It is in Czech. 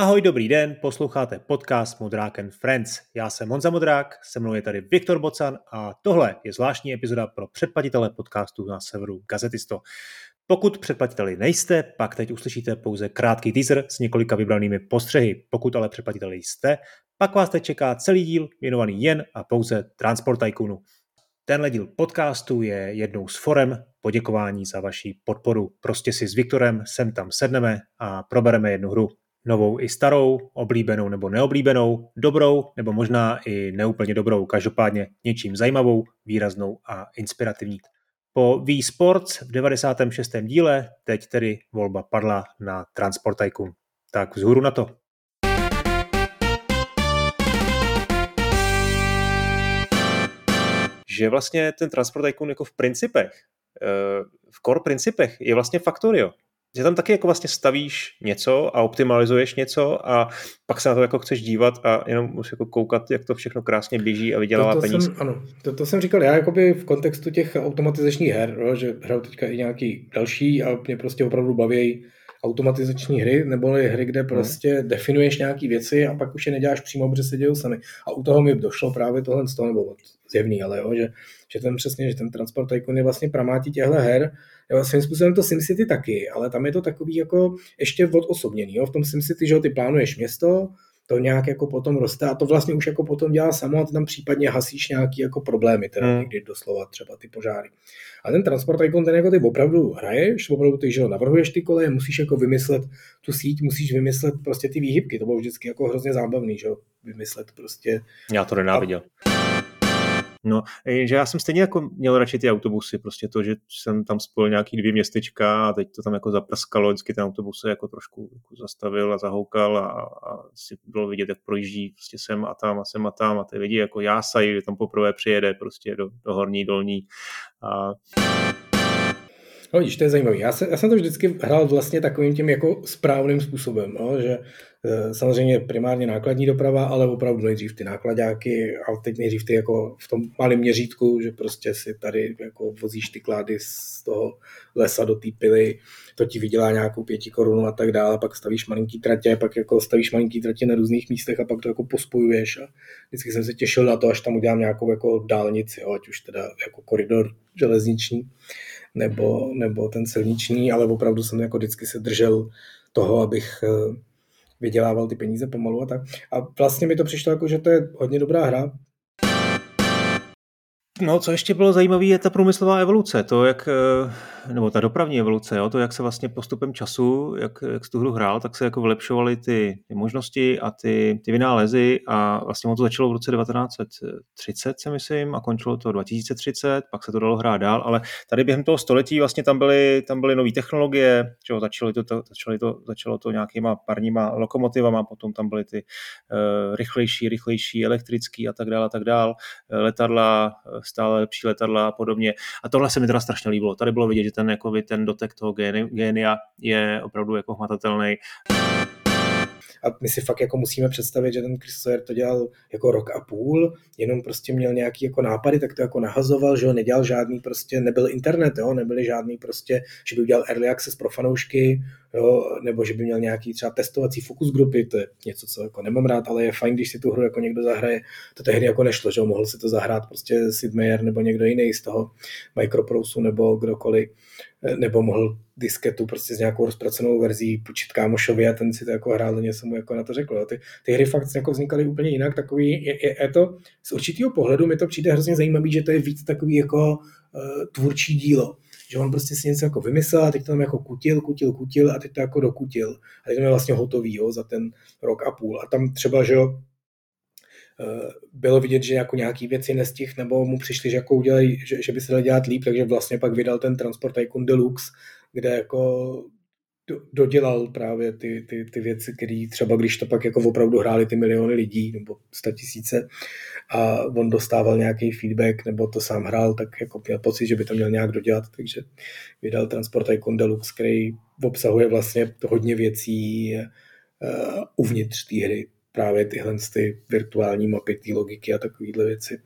Ahoj, dobrý den, posloucháte podcast Modrák and Friends. Já jsem Monza Modrák, se mnou je tady Viktor Bocan a tohle je zvláštní epizoda pro předplatitele podcastu na severu Gazetisto. Pokud předplatiteli nejste, pak teď uslyšíte pouze krátký teaser s několika vybranými postřehy. Pokud ale předplatiteli jste, pak vás teď čeká celý díl věnovaný jen a pouze Transport Tycoonu. Tenhle díl podcastu je jednou z forem poděkování za vaši podporu. Prostě si s Viktorem sem tam sedneme a probereme jednu hru novou i starou, oblíbenou nebo neoblíbenou, dobrou nebo možná i neúplně dobrou, každopádně něčím zajímavou, výraznou a inspirativní. Po Wii Sports v 96. díle teď tedy volba padla na Transport Tycoon. Tak vzhůru na to. Že vlastně ten Transport Tycoon jako v principech, eh, v core principech je vlastně Factorio že tam taky jako vlastně stavíš něco a optimalizuješ něco a pak se na to jako chceš dívat a jenom musíš jako koukat, jak to všechno krásně běží a vydělává to, to peníze. Jsem, ano, to, to jsem říkal já jakoby v kontextu těch automatizačních her, no, že hraju teďka i nějaký další a mě prostě opravdu baví automatizační hry, nebo hry, kde hmm. prostě hmm. definuješ nějaké věci a pak už je neděláš přímo, protože se dějou sami. A u toho mi došlo právě tohle z toho, nebo zjevný, ale jo, že, že ten přesně, že ten Transport Tycoon je vlastně pramátí těchto her, svým způsobem to SimCity taky, ale tam je to takový jako ještě odosobněný. Jo? V tom SimCity, že jo, ty plánuješ město, to nějak jako potom roste a to vlastně už jako potom dělá samo a ty tam případně hasíš nějaký jako problémy, teda hmm. někdy doslova třeba ty požáry. A ten Transport Icon, ten jako ty opravdu hraješ, opravdu ty, že jo, navrhuješ ty koleje, musíš jako vymyslet tu síť, musíš vymyslet prostě ty výhybky, to bylo vždycky jako hrozně zábavný, že jo, vymyslet prostě. Já to nenáviděl. A No, že já jsem stejně jako měl radši ty autobusy, prostě to, že jsem tam spojil nějaký dvě městečka a teď to tam jako zaprskalo, vždycky ten autobus se jako trošku jako zastavil a zahoukal a, a si bylo vidět, jak projíždí prostě sem a tam a sem a tam a ty lidi jako jásají, že tam poprvé přijede prostě do, do horní, dolní a No vidíš, to je zajímavé. Já, se, já jsem to vždycky hrál vlastně takovým tím jako správným způsobem, no, že e, samozřejmě primárně nákladní doprava, ale opravdu nejdřív ty nákladáky a teď nejdřív ty jako v tom malém měřítku, že prostě si tady jako vozíš ty klády z toho lesa do té pily, to ti vydělá nějakou pěti korunu a tak dále, pak stavíš malinký tratě, pak jako stavíš malinký tratě na různých místech a pak to jako pospojuješ a vždycky jsem se těšil na to, až tam udělám nějakou jako dálnici, jo, ať už teda jako koridor železniční nebo, nebo ten silniční, ale opravdu jsem jako vždycky se držel toho, abych eh, vydělával ty peníze pomalu a tak. A vlastně mi to přišlo jako, že to je hodně dobrá hra, No, co ještě bylo zajímavé, je ta průmyslová evoluce, to, jak, eh, nebo ta dopravní evoluce, jo, to, jak se vlastně postupem času, jak, jak jsi tu hru hrál, tak se jako vylepšovaly ty, ty možnosti a ty, ty vynálezy a vlastně to začalo v roce 1930, si myslím, a končilo to 2030, pak se to dalo hrát dál, ale tady během toho století vlastně tam byly, tam byly nové technologie, čo, začalo, to, začalo, to, začalo to nějakýma parníma lokomotivama, potom tam byly ty uh, rychlejší, rychlejší, elektrický a tak dále, a tak dále, letadla, stále lepší letadla a podobně. A tohle se mi teda strašně líbilo. Tady bylo vidět, že ten, jako ten dotek toho génia je opravdu jako hmatatelný. A my si fakt jako musíme představit, že ten Christopher to dělal jako rok a půl, jenom prostě měl nějaký jako nápady, tak to jako nahazoval, že ho nedělal žádný prostě, nebyl internet, jo, nebyly žádný prostě, že by udělal early access pro fanoušky, jo, nebo že by měl nějaký třeba testovací fokus grupy, to je něco, co jako nemám rád, ale je fajn, když si tu hru jako někdo zahraje, to tehdy jako nešlo, že jo, mohl si to zahrát prostě Sid Meier nebo někdo jiný z toho Microprosu nebo kdokoliv, nebo mohl disketu prostě s nějakou rozpracovanou verzí půjčit kámošovi a ten si to jako hrál, něco mu jako na to řekl. Ty, ty hry fakt jako vznikaly úplně jinak, takový, je, je, je, to z určitého pohledu mi to přijde hrozně zajímavý, že to je víc takový jako uh, tvůrčí dílo že on prostě si něco jako vymyslel a teď to tam jako kutil, kutil, kutil a teď to jako dokutil. A teď to je vlastně hotový jo, za ten rok a půl. A tam třeba, že jo, eh, bylo vidět, že jako nějaký věci nestih, nebo mu přišli, že, jako udělali, že, že by se dali dělat líp, takže vlastně pak vydal ten Transport Tycoon Deluxe, kde jako dodělal právě ty, ty, ty věci, které třeba když to pak jako opravdu hráli ty miliony lidí nebo sta tisíce a on dostával nějaký feedback nebo to sám hrál, tak jako měl pocit, že by to měl nějak dodělat, takže vydal Transport Icon Deluxe, který obsahuje vlastně hodně věcí uh, uvnitř té hry, právě tyhle ty virtuální mapy, ty logiky a takovéhle věci.